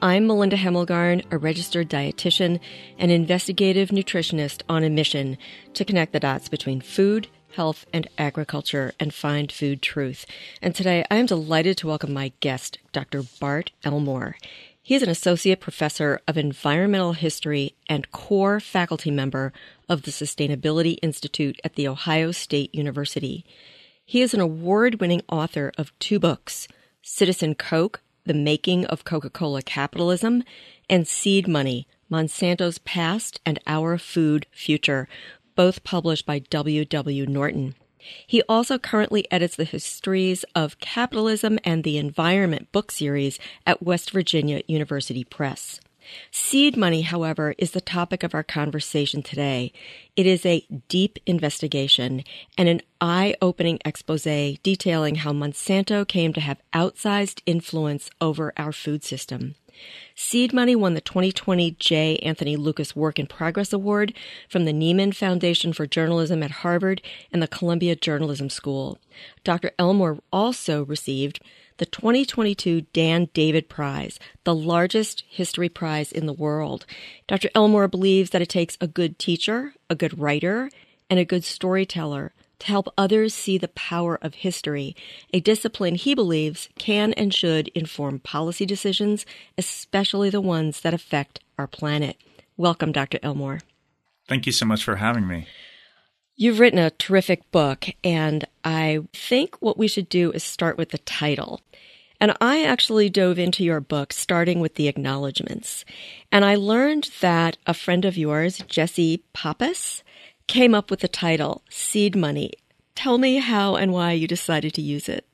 I'm Melinda Hemmelgarn, a registered dietitian and investigative nutritionist on a mission to connect the dots between food, health, and agriculture and find food truth. And today I am delighted to welcome my guest, Dr. Bart Elmore. He is an associate professor of environmental history and core faculty member of the Sustainability Institute at The Ohio State University. He is an award winning author of two books Citizen Coke the Making of Coca Cola Capitalism, and Seed Money Monsanto's Past and Our Food Future, both published by W. W. Norton. He also currently edits the Histories of Capitalism and the Environment book series at West Virginia University Press. Seed money, however, is the topic of our conversation today. It is a deep investigation and an eye opening expose detailing how Monsanto came to have outsized influence over our food system. Seed Money won the 2020 J. Anthony Lukas Work in Progress Award from the Nieman Foundation for Journalism at Harvard and the Columbia Journalism School. Dr. Elmore also received the 2022 Dan David Prize, the largest history prize in the world. Dr. Elmore believes that it takes a good teacher, a good writer, and a good storyteller to help others see the power of history, a discipline he believes can and should inform policy decisions, especially the ones that affect our planet. Welcome, Dr. Elmore. Thank you so much for having me. You've written a terrific book, and I think what we should do is start with the title. And I actually dove into your book starting with the acknowledgments. And I learned that a friend of yours, Jesse Pappas, came up with the title Seed Money. Tell me how and why you decided to use it.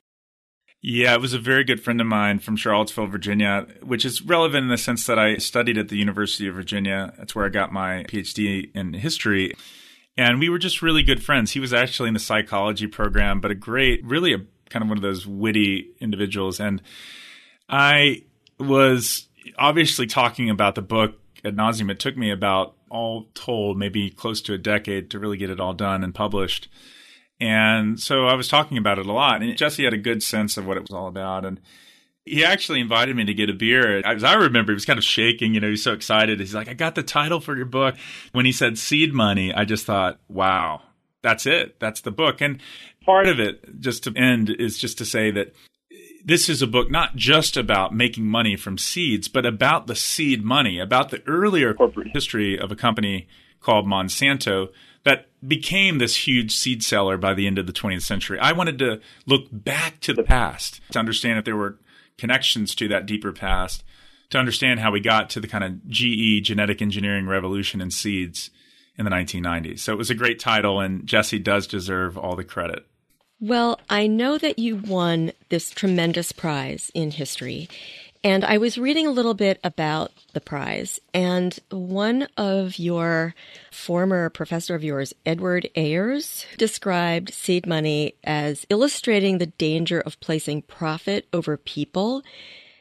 Yeah, it was a very good friend of mine from Charlottesville, Virginia, which is relevant in the sense that I studied at the University of Virginia. That's where I got my PhD in history. And we were just really good friends. He was actually in the psychology program, but a great, really a kind of one of those witty individuals. And I was obviously talking about the book ad nauseum. It took me about all told, maybe close to a decade to really get it all done and published. And so I was talking about it a lot. And Jesse had a good sense of what it was all about. And he actually invited me to get a beer. As I remember, he was kind of shaking. You know, he's so excited. He's like, I got the title for your book. When he said seed money, I just thought, wow, that's it. That's the book. And part of it, just to end, is just to say that this is a book not just about making money from seeds, but about the seed money, about the earlier corporate history of a company called Monsanto that became this huge seed seller by the end of the 20th century. I wanted to look back to the past to understand if there were connections to that deeper past to understand how we got to the kind of GE genetic engineering revolution in seeds in the 1990s. So it was a great title, and Jesse does deserve all the credit. Well, I know that you won this tremendous prize in history. And I was reading a little bit about the prize, and one of your former professor of yours, Edward Ayers, described seed money as illustrating the danger of placing profit over people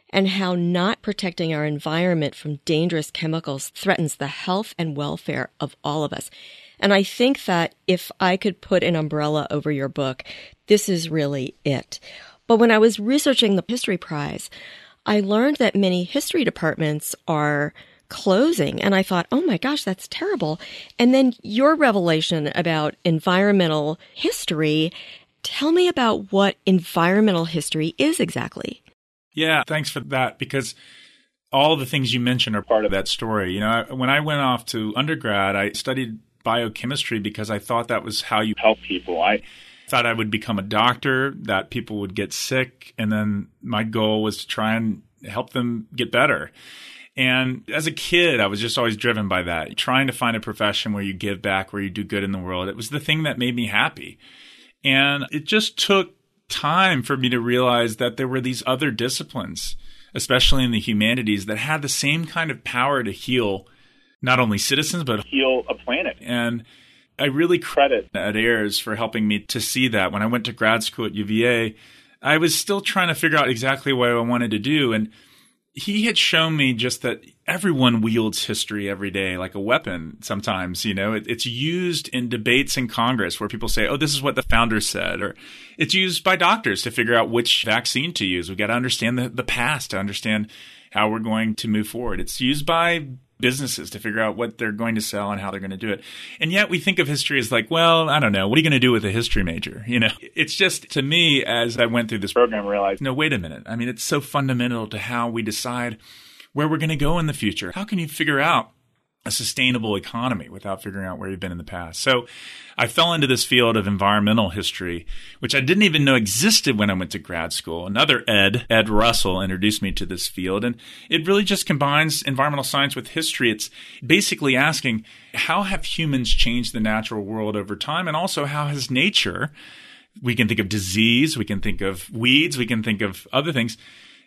and how not protecting our environment from dangerous chemicals threatens the health and welfare of all of us. And I think that if I could put an umbrella over your book, this is really it. But when I was researching the History Prize, I learned that many history departments are closing. And I thought, oh my gosh, that's terrible. And then your revelation about environmental history. Tell me about what environmental history is exactly. Yeah, thanks for that because all the things you mentioned are part of that story. You know, when I went off to undergrad, I studied biochemistry because I thought that was how you help people. I thought I would become a doctor, that people would get sick, and then my goal was to try and help them get better. And as a kid, I was just always driven by that, trying to find a profession where you give back, where you do good in the world. It was the thing that made me happy. And it just took time for me to realize that there were these other disciplines, especially in the humanities, that had the same kind of power to heal not only citizens, but heal a planet. And I really credit Ed Ayers for helping me to see that. When I went to grad school at UVA, I was still trying to figure out exactly what I wanted to do. And he had shown me just that everyone wields history every day like a weapon sometimes you know it, it's used in debates in congress where people say oh this is what the founders said or it's used by doctors to figure out which vaccine to use we've got to understand the, the past to understand how we're going to move forward it's used by businesses to figure out what they're going to sell and how they're going to do it. And yet we think of history as like, well, I don't know, what are you going to do with a history major? You know, it's just to me as I went through this program, realized, no, wait a minute. I mean, it's so fundamental to how we decide where we're going to go in the future. How can you figure out a sustainable economy without figuring out where you've been in the past. So I fell into this field of environmental history, which I didn't even know existed when I went to grad school. Another Ed, Ed Russell, introduced me to this field. And it really just combines environmental science with history. It's basically asking how have humans changed the natural world over time? And also how has nature, we can think of disease, we can think of weeds, we can think of other things,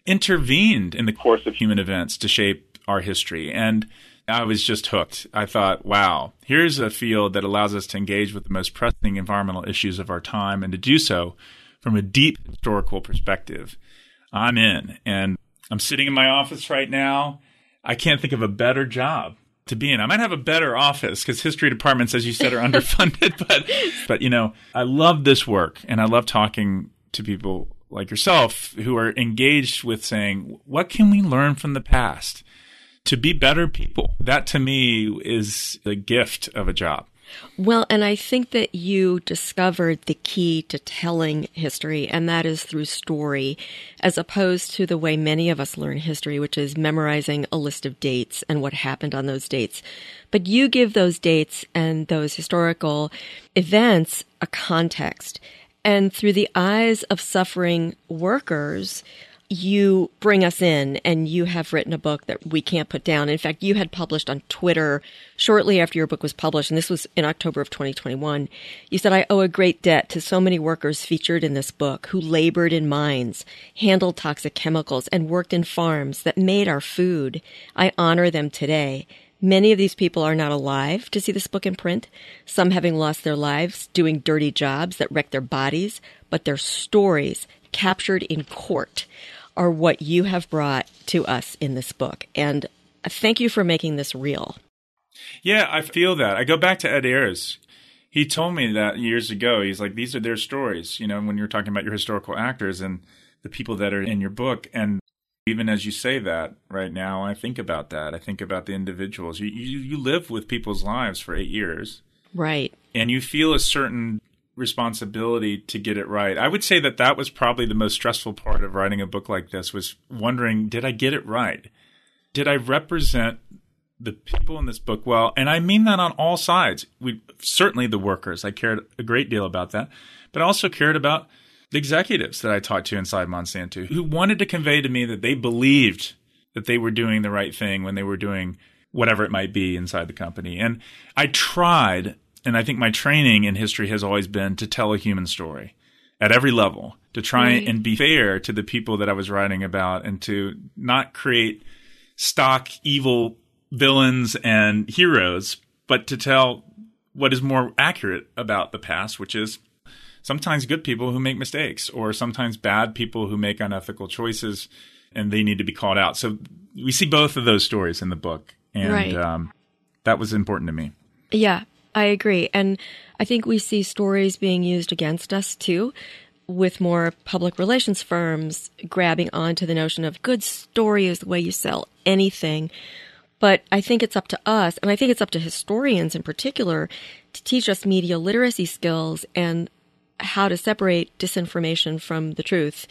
intervened in the course of human events to shape our history. And I was just hooked. I thought, wow, here's a field that allows us to engage with the most pressing environmental issues of our time and to do so from a deep historical perspective. I'm in. And I'm sitting in my office right now. I can't think of a better job to be in. I might have a better office because history departments, as you said, are underfunded. but, but you know, I love this work and I love talking to people like yourself who are engaged with saying, what can we learn from the past? To be better people. That to me is the gift of a job. Well, and I think that you discovered the key to telling history, and that is through story, as opposed to the way many of us learn history, which is memorizing a list of dates and what happened on those dates. But you give those dates and those historical events a context. And through the eyes of suffering workers, you bring us in and you have written a book that we can't put down. In fact, you had published on Twitter shortly after your book was published, and this was in October of 2021. You said, I owe a great debt to so many workers featured in this book who labored in mines, handled toxic chemicals, and worked in farms that made our food. I honor them today. Many of these people are not alive to see this book in print, some having lost their lives doing dirty jobs that wreck their bodies, but their stories captured in court are what you have brought to us in this book. And thank you for making this real. Yeah, I feel that. I go back to Ed Ayers. He told me that years ago. He's like, these are their stories, you know, when you're talking about your historical actors and the people that are in your book. And even as you say that right now, I think about that. I think about the individuals. You, you, you live with people's lives for eight years. Right. And you feel a certain responsibility to get it right. I would say that that was probably the most stressful part of writing a book like this was wondering, did I get it right? Did I represent the people in this book well? And I mean that on all sides. We certainly the workers. I cared a great deal about that, but I also cared about the executives that I talked to inside Monsanto who wanted to convey to me that they believed that they were doing the right thing when they were doing whatever it might be inside the company. And I tried and I think my training in history has always been to tell a human story at every level, to try right. and be fair to the people that I was writing about and to not create stock evil villains and heroes, but to tell what is more accurate about the past, which is sometimes good people who make mistakes or sometimes bad people who make unethical choices and they need to be called out. So we see both of those stories in the book. And right. um, that was important to me. Yeah. I agree. And I think we see stories being used against us too, with more public relations firms grabbing onto the notion of good story is the way you sell anything. But I think it's up to us, and I think it's up to historians in particular, to teach us media literacy skills and how to separate disinformation from the truth.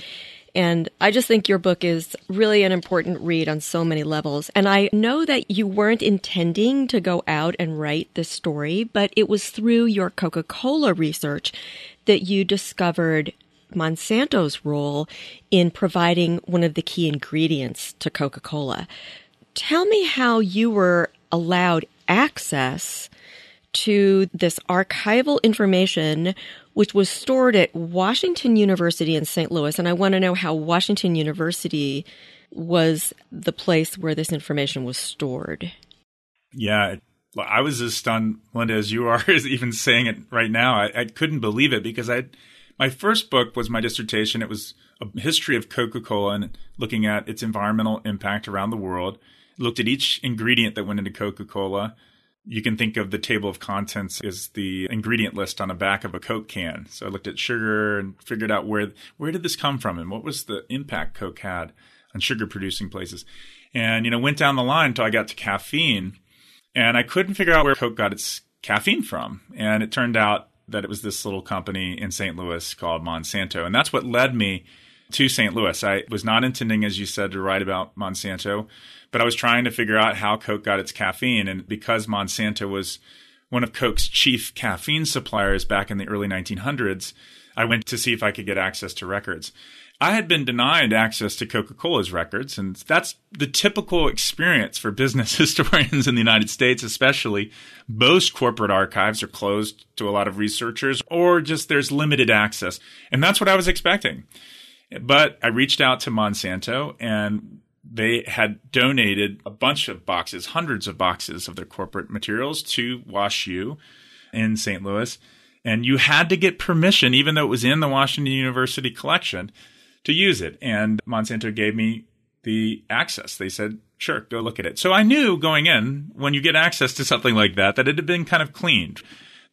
And I just think your book is really an important read on so many levels. And I know that you weren't intending to go out and write this story, but it was through your Coca Cola research that you discovered Monsanto's role in providing one of the key ingredients to Coca Cola. Tell me how you were allowed access to this archival information which was stored at Washington University in St. Louis. And I want to know how Washington University was the place where this information was stored. Yeah. I was as stunned, Linda, as you are, as even saying it right now. I, I couldn't believe it because I, my first book was my dissertation. It was a history of Coca Cola and looking at its environmental impact around the world. Looked at each ingredient that went into Coca Cola. You can think of the table of contents as the ingredient list on the back of a Coke can. So I looked at sugar and figured out where where did this come from and what was the impact Coke had on sugar producing places. And you know, went down the line until I got to caffeine, and I couldn't figure out where Coke got its caffeine from. And it turned out that it was this little company in St. Louis called Monsanto, and that's what led me to St. Louis. I was not intending, as you said, to write about Monsanto, but I was trying to figure out how Coke got its caffeine. And because Monsanto was one of Coke's chief caffeine suppliers back in the early 1900s, I went to see if I could get access to records. I had been denied access to Coca Cola's records, and that's the typical experience for business historians in the United States, especially. Most corporate archives are closed to a lot of researchers, or just there's limited access. And that's what I was expecting. But I reached out to Monsanto and they had donated a bunch of boxes, hundreds of boxes of their corporate materials to WashU in St. Louis. And you had to get permission, even though it was in the Washington University collection, to use it. And Monsanto gave me the access. They said, sure, go look at it. So I knew going in, when you get access to something like that, that it had been kind of cleaned,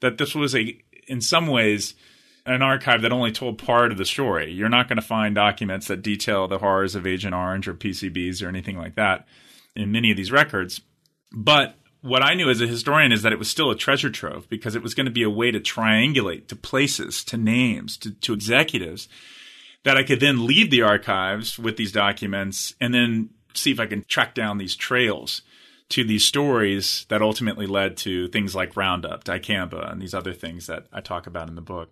that this was a, in some ways, an archive that only told part of the story. You're not going to find documents that detail the horrors of Agent Orange or PCBs or anything like that in many of these records. But what I knew as a historian is that it was still a treasure trove because it was going to be a way to triangulate to places, to names, to, to executives that I could then leave the archives with these documents and then see if I can track down these trails to these stories that ultimately led to things like Roundup, dicamba, and these other things that I talk about in the book.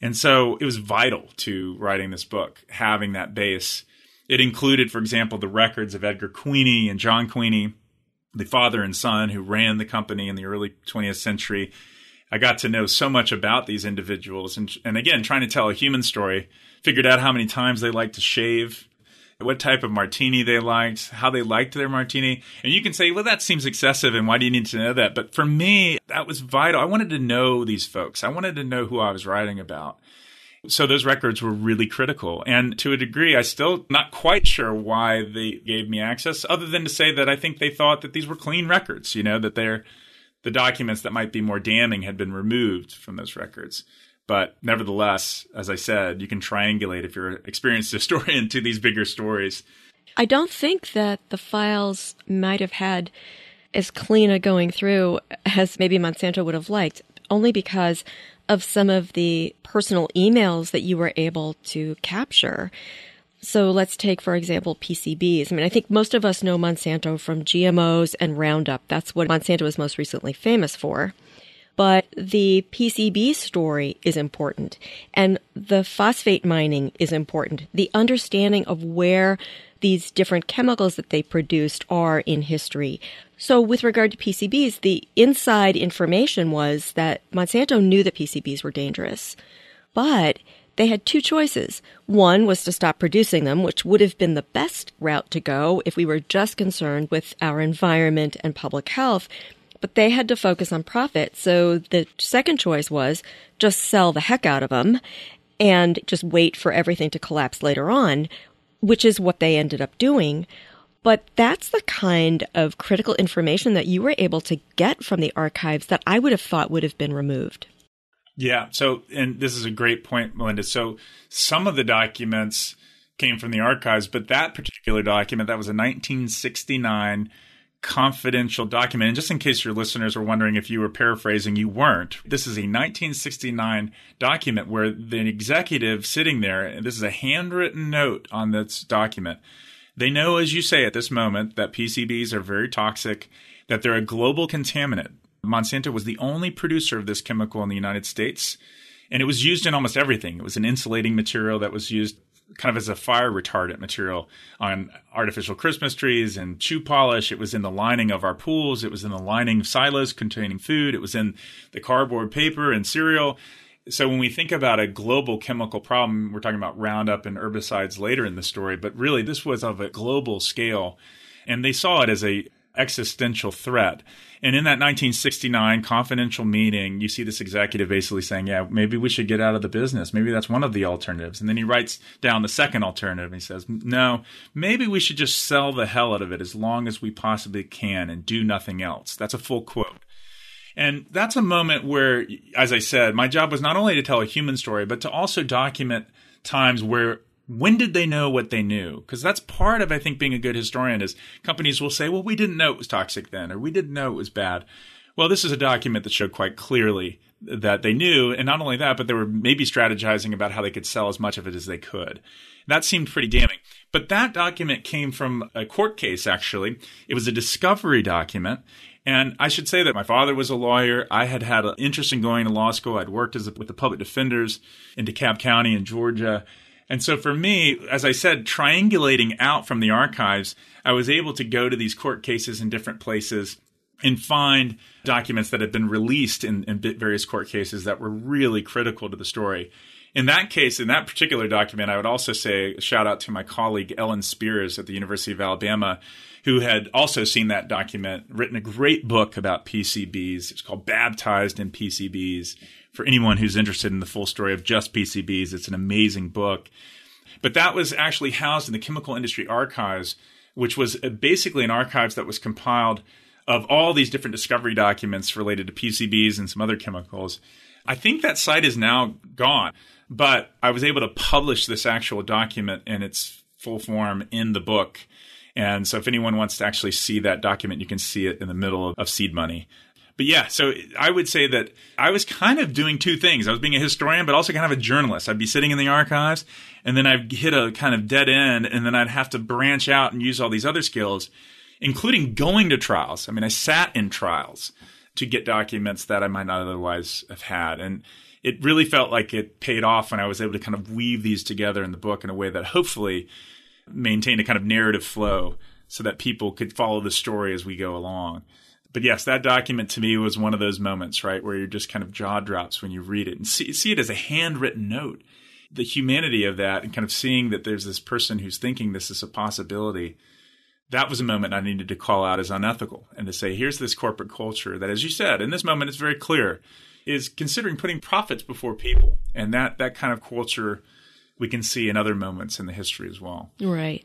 And so it was vital to writing this book, having that base. It included, for example, the records of Edgar Queeny and John Queeny, the father and son who ran the company in the early 20th century. I got to know so much about these individuals. And, and again, trying to tell a human story, figured out how many times they liked to shave, what type of martini they liked, how they liked their martini. And you can say, well, that seems excessive and why do you need to know that? But for me, that was vital. I wanted to know these folks. I wanted to know who I was writing about. So those records were really critical. And to a degree, I still not quite sure why they gave me access, other than to say that I think they thought that these were clean records, you know, that they're the documents that might be more damning had been removed from those records. But nevertheless, as I said, you can triangulate if you're an experienced historian to these bigger stories. I don't think that the files might have had as clean a going through as maybe Monsanto would have liked, only because of some of the personal emails that you were able to capture. So let's take, for example, PCBs. I mean, I think most of us know Monsanto from GMOs and Roundup. That's what Monsanto is most recently famous for. But the PCB story is important and the phosphate mining is important. The understanding of where these different chemicals that they produced are in history. So with regard to PCBs, the inside information was that Monsanto knew that PCBs were dangerous, but they had two choices. One was to stop producing them, which would have been the best route to go if we were just concerned with our environment and public health but they had to focus on profit. So the second choice was just sell the heck out of them and just wait for everything to collapse later on, which is what they ended up doing. But that's the kind of critical information that you were able to get from the archives that I would have thought would have been removed. Yeah. So, and this is a great point, Melinda. So, some of the documents came from the archives, but that particular document, that was a 1969 confidential document. And just in case your listeners were wondering if you were paraphrasing, you weren't. This is a 1969 document where the executive sitting there, and this is a handwritten note on this document. They know, as you say at this moment, that PCBs are very toxic, that they're a global contaminant. Monsanto was the only producer of this chemical in the United States, and it was used in almost everything. It was an insulating material that was used kind of as a fire retardant material on artificial Christmas trees and shoe polish. It was in the lining of our pools. It was in the lining of silos containing food. It was in the cardboard paper and cereal. So when we think about a global chemical problem, we're talking about Roundup and herbicides later in the story, but really this was of a global scale. And they saw it as a existential threat. And in that 1969 confidential meeting, you see this executive basically saying, Yeah, maybe we should get out of the business. Maybe that's one of the alternatives. And then he writes down the second alternative. And he says, No, maybe we should just sell the hell out of it as long as we possibly can and do nothing else. That's a full quote. And that's a moment where, as I said, my job was not only to tell a human story, but to also document times where when did they know what they knew? Because that's part of, I think, being a good historian is companies will say, well, we didn't know it was toxic then, or we didn't know it was bad. Well, this is a document that showed quite clearly that they knew. And not only that, but they were maybe strategizing about how they could sell as much of it as they could. That seemed pretty damning. But that document came from a court case, actually. It was a discovery document. And I should say that my father was a lawyer. I had had an interest in going to law school. I'd worked as a, with the public defenders in DeKalb County in Georgia. And so for me, as I said, triangulating out from the archives, I was able to go to these court cases in different places and find documents that had been released in, in various court cases that were really critical to the story. In that case, in that particular document, I would also say shout out to my colleague Ellen Spears at the University of Alabama, who had also seen that document, written a great book about PCBs. It's called Baptized in PCBs, for anyone who's interested in the full story of just PCBs. It's an amazing book. But that was actually housed in the Chemical Industry Archives, which was uh, basically an archives that was compiled of all these different discovery documents related to PCBs and some other chemicals. I think that site is now gone, but I was able to publish this actual document in its full form in the book. And so if anyone wants to actually see that document, you can see it in the middle of, of Seed Money but yeah, so I would say that I was kind of doing two things. I was being a historian, but also kind of a journalist. I'd be sitting in the archives, and then I'd hit a kind of dead end, and then I'd have to branch out and use all these other skills, including going to trials. I mean, I sat in trials to get documents that I might not otherwise have had. And it really felt like it paid off when I was able to kind of weave these together in the book in a way that hopefully maintained a kind of narrative flow so that people could follow the story as we go along but yes, that document to me was one of those moments, right, where you're just kind of jaw drops when you read it and see, see it as a handwritten note. The humanity of that and kind of seeing that there's this person who's thinking this is a possibility. That was a moment I needed to call out as unethical and to say, here's this corporate culture that, as you said, in this moment, it's very clear, is considering putting profits before people. And that, that kind of culture we can see in other moments in the history as well. Right.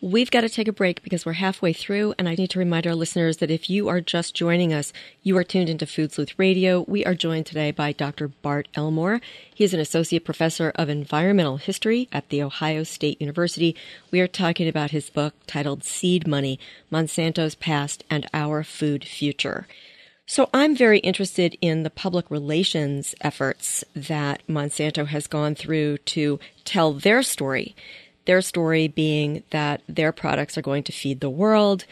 We've got to take a break because we're halfway through, and I need to remind our listeners that if you are just joining us, you are tuned into Food Sleuth Radio. We are joined today by Dr. Bart Elmore. He is an associate professor of environmental history at The Ohio State University. We are talking about his book titled Seed Money Monsanto's Past and Our Food Future. So I'm very interested in the public relations efforts that Monsanto has gone through to tell their story. Their story being that their products are going to feed the world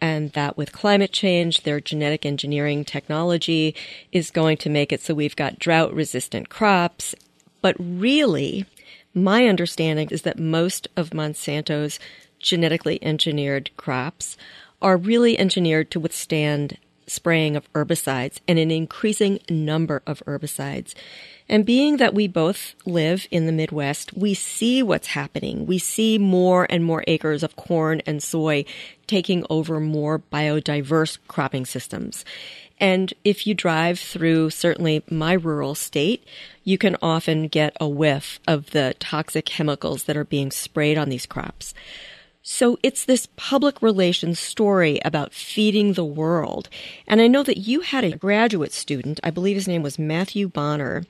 and that with climate change, their genetic engineering technology is going to make it so we've got drought resistant crops. But really, my understanding is that most of Monsanto's genetically engineered crops are really engineered to withstand spraying of herbicides and an increasing number of herbicides. And being that we both live in the Midwest, we see what's happening. We see more and more acres of corn and soy taking over more biodiverse cropping systems. And if you drive through certainly my rural state, you can often get a whiff of the toxic chemicals that are being sprayed on these crops. So it's this public relations story about feeding the world. And I know that you had a graduate student, I believe his name was Matthew Bonner,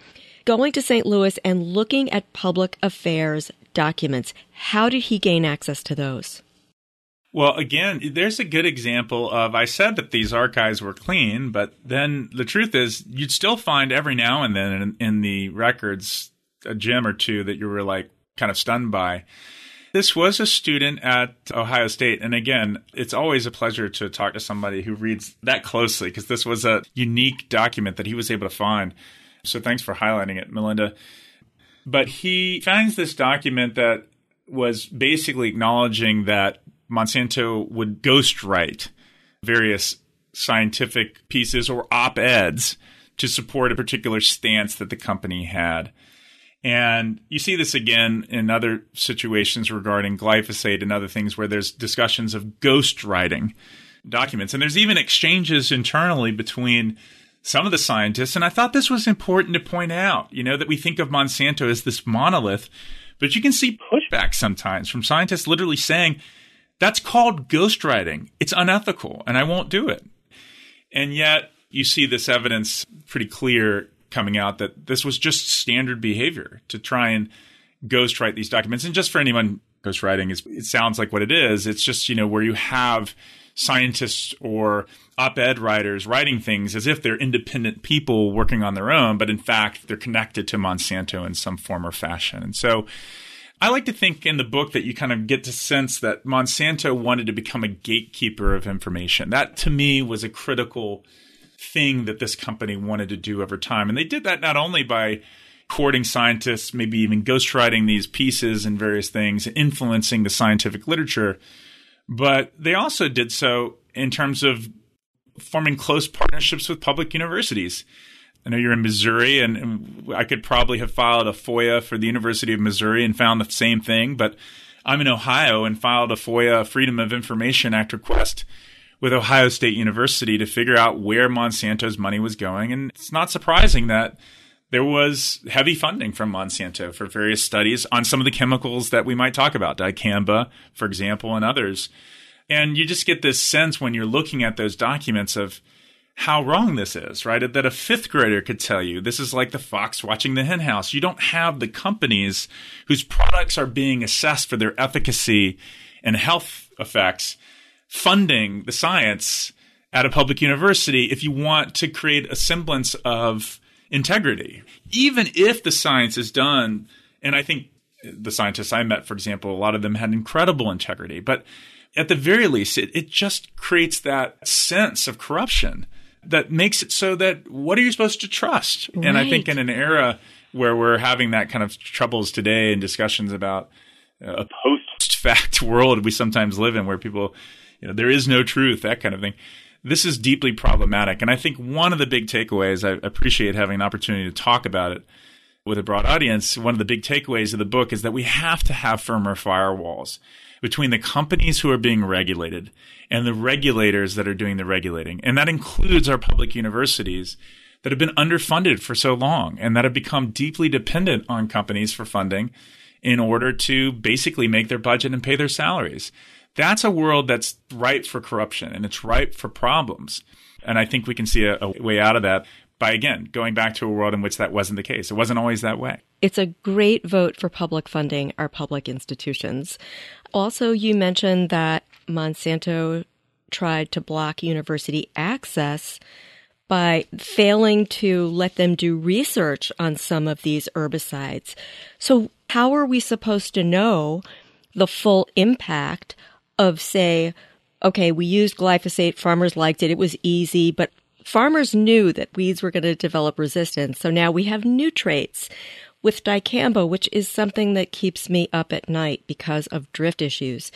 going to St. Louis and looking at public affairs documents. How did he gain access to those? Well, again, there's a good example of I said that these archives were clean, but then the truth is you'd still find every now and then in, in the records a gem or two that you were like kind of stunned by. This was a student at Ohio State. And again, it's always a pleasure to talk to somebody who reads that closely because this was a unique document that he was able to find. So thanks for highlighting it, Melinda. But he finds this document that was basically acknowledging that Monsanto would ghostwrite various scientific pieces or op eds to support a particular stance that the company had. And you see this again in other situations regarding glyphosate and other things where there's discussions of ghost writing documents. And there's even exchanges internally between some of the scientists. And I thought this was important to point out, you know, that we think of Monsanto as this monolith, but you can see pushback sometimes from scientists literally saying, that's called ghostwriting. It's unethical and I won't do it. And yet you see this evidence pretty clear coming out that this was just standard behavior to try and ghostwrite these documents. And just for anyone ghostwriting is it sounds like what it is. It's just, you know, where you have scientists or op-ed writers writing things as if they're independent people working on their own, but in fact they're connected to Monsanto in some form or fashion. And so I like to think in the book that you kind of get to sense that Monsanto wanted to become a gatekeeper of information. That to me was a critical thing that this company wanted to do over time. And they did that not only by courting scientists, maybe even ghostwriting these pieces and various things, influencing the scientific literature, but they also did so in terms of forming close partnerships with public universities. I know you're in Missouri, and, and, I could probably have filed a FOIA for the University of Missouri and found the same thing, but I'm in Ohio and filed a FOIA Freedom of Information Act request with Ohio State University to figure out where Monsanto's money was going. And it's not surprising that there was heavy funding from Monsanto for various studies on some of the chemicals that we might talk about, dicamba, for example, and others. And you just get this sense when you're looking at those documents of how wrong this is, right? That a fifth grader could tell you this is like the fox watching the henhouse. You don't have the companies whose products are being assessed for their efficacy and health effects funding the science at a public university if you want to create a semblance of integrity. Even if the science is done, and I think the scientists I met, for example, a lot of them had incredible integrity, but at the very least, it, it just creates that sense of corruption that makes it so that what are you supposed to trust? Right. And I think in an era where we're having that kind of troubles today and discussions about a post fact world we sometimes live in where people, you know, there is no truth, that kind of thing this is deeply problematic. And I think one of the big takeaways, I appreciate having an opportunity to talk about it with a broad audience. One of the big takeaways of the book is that we have to have firmer firewalls between the companies who are being regulated and the regulators that are doing the regulating. And that includes our public universities that have been underfunded for so long and that have become deeply dependent on companies for funding in order to basically make their budget and pay their salaries that's a world that's ripe for corruption and it's ripe for problems. And I think we can see a, a way out of that by again going back to a world in which that wasn't the case. It wasn't always that way. It's a great vote for public funding our public institutions. Also, you mentioned that Monsanto tried to block university access by failing to let them do research on some of these herbicides. So, how are we supposed to know the full impact of say, okay, we used glyphosate, farmers liked it, it was easy, but farmers knew that weeds were going to develop resistance. So now we have new traits with dicamba, which is something that keeps me up at night because of drift issues.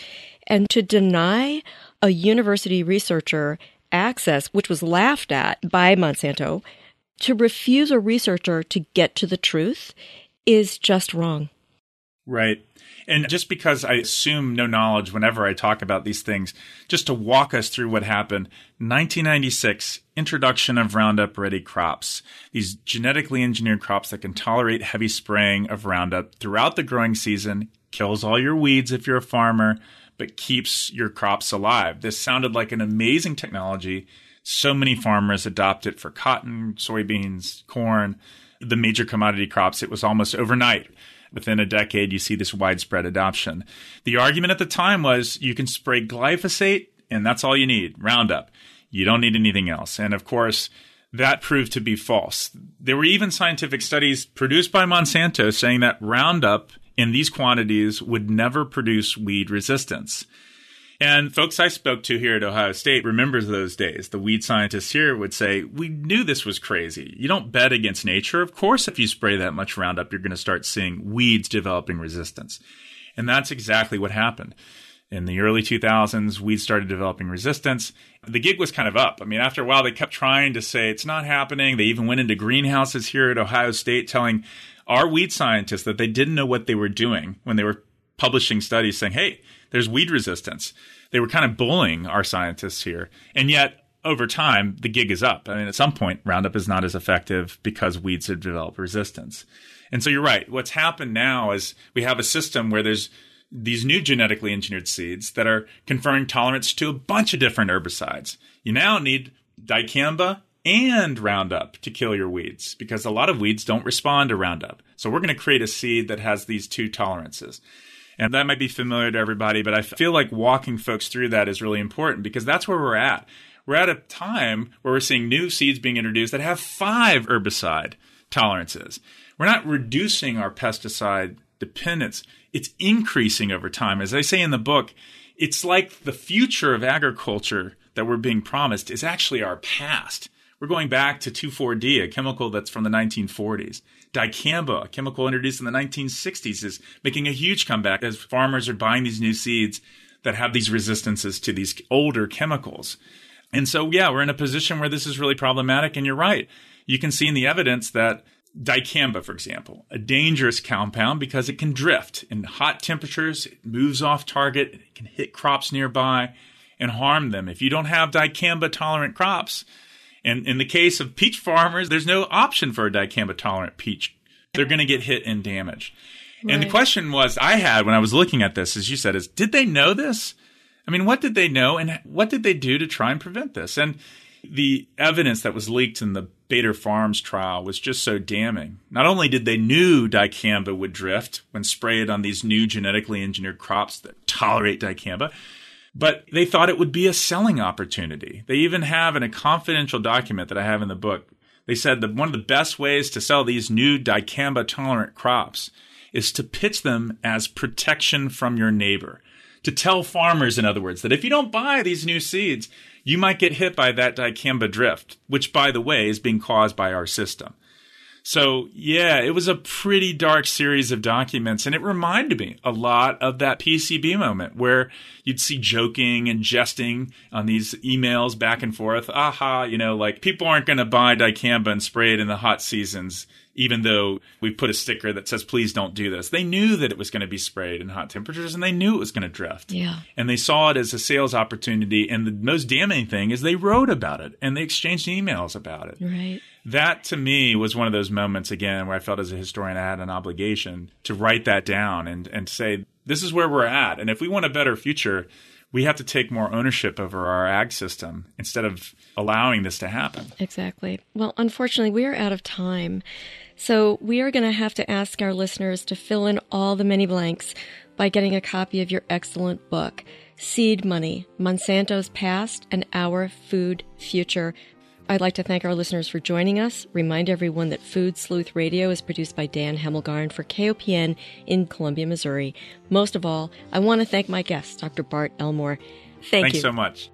And to deny a university researcher access, which was laughed at by Monsanto, to refuse a researcher to get to the truth is just wrong. Right. And just because I assume no knowledge whenever I talk about these things, just to walk us through what happened 1996, introduction of Roundup Ready crops. These genetically engineered crops that can tolerate heavy spraying of Roundup throughout the growing season, kills all your weeds if you're a farmer, but keeps your crops alive. This sounded like an amazing technology. So many farmers adopt it for cotton, soybeans, corn, the major commodity crops. It was almost overnight within a decade, you see this widespread adoption. The argument at the time was you can spray glyphosate and that's all you need, Roundup. You don't need anything else. And of course, that proved to be false. There were even scientific studies produced by Monsanto saying that Roundup in these quantities would never produce weed resistance. And folks I spoke to here at Ohio State remembers those days. The weed scientists here would say, "We knew this was crazy. You don't bet against nature. Of course, if you spray that much Roundup, you're going to start seeing weeds developing resistance." And that's exactly what happened. In the early 2000s, weeds started developing resistance. The gig was kind of up. I mean, after a while, they kept trying to say it's not happening. They even went into greenhouses here at Ohio State telling our weed scientists that they didn't know what they were doing when they were publishing studies saying, hey, there's weed resistance. They were kind of bullying our scientists here. And yet, over time, the gig is up. I mean, at some point, Roundup is not as effective because weeds have developed resistance. And so you're right. What's happened now is we have a system where there's these new genetically engineered seeds that are conferring tolerance to a bunch of different herbicides. You now need dicamba and Roundup to kill your weeds because a lot of weeds don't respond to Roundup. So we're going to create a seed that has these two tolerances. And that might be familiar to everybody, but I feel like walking folks through that is really important because that's where we're at. We're at a time where we're seeing new seeds being introduced that have five herbicide tolerances. We're not reducing our pesticide dependence, it's increasing over time. As I say in the book, it's like the future of agriculture that we're being promised is actually our past. We're going back to 2,4-D, a chemical that's from the 1940s. Dicamba, a chemical introduced in the 1960s, is making a huge comeback as farmers are buying these new seeds that have these resistances to these older chemicals. And so, yeah, we're in a position where this is really problematic. And you're right. You can see in the evidence that dicamba, for example, a dangerous compound because it can drift in hot temperatures, it moves off target, it can hit crops nearby and harm them. If you don't have dicamba tolerant crops, and in the case of peach farmers, there's no option for a dicamba tolerant peach. They're going to get hit and damaged. Right. And the question was I had when I was looking at this, as you said, is did they know this? I mean, what did they know and what did they do to try and prevent this? And the evidence that was leaked in the Bader Farms trial was just so damning. Not only did they knew dicamba would drift when sprayed on these new genetically engineered crops that tolerate dicamba, but they thought it would be a selling opportunity. They even have in a confidential document that I have in the book, they said that one of the best ways to sell these new dicamba tolerant crops is to pitch them as protection from your neighbor. To tell farmers, in other words, that if you don't buy these new seeds, you might get hit by that dicamba drift, which, by the way, is being caused by our system. So, yeah, it was a pretty dark series of documents, and it reminded me a lot of that PCB moment where you'd see joking and jesting on these emails back and forth. Aha, you know, like people aren't going to buy dicamba and spray it in the hot seasons even though we put a sticker that says please don't do this. They knew that it was going to be sprayed in hot temperatures and they knew it was going to drift. Yeah. And they saw it as a sales opportunity and the most damning thing is they wrote about it and they exchanged emails about it. Right. That to me was one of those moments again where i felt as a historian i had an obligation to write that down and and say this is where we're at and if we want a better future we have to take more ownership over our ag system instead of allowing this to happen. Exactly. Well, unfortunately, we are out of time. So we are going to have to ask our listeners to fill in all the many blanks by getting a copy of your excellent book, Seed Money Monsanto's Past and Our Food Future I'd like to thank our listeners for joining us. Remind everyone that Food Sleuth Radio is produced by Dan Hemmelgarn for KOPN in Columbia, Missouri. Most of all, I want to thank my guest, Dr. Bart Elmore. Thank Thanks you. so much.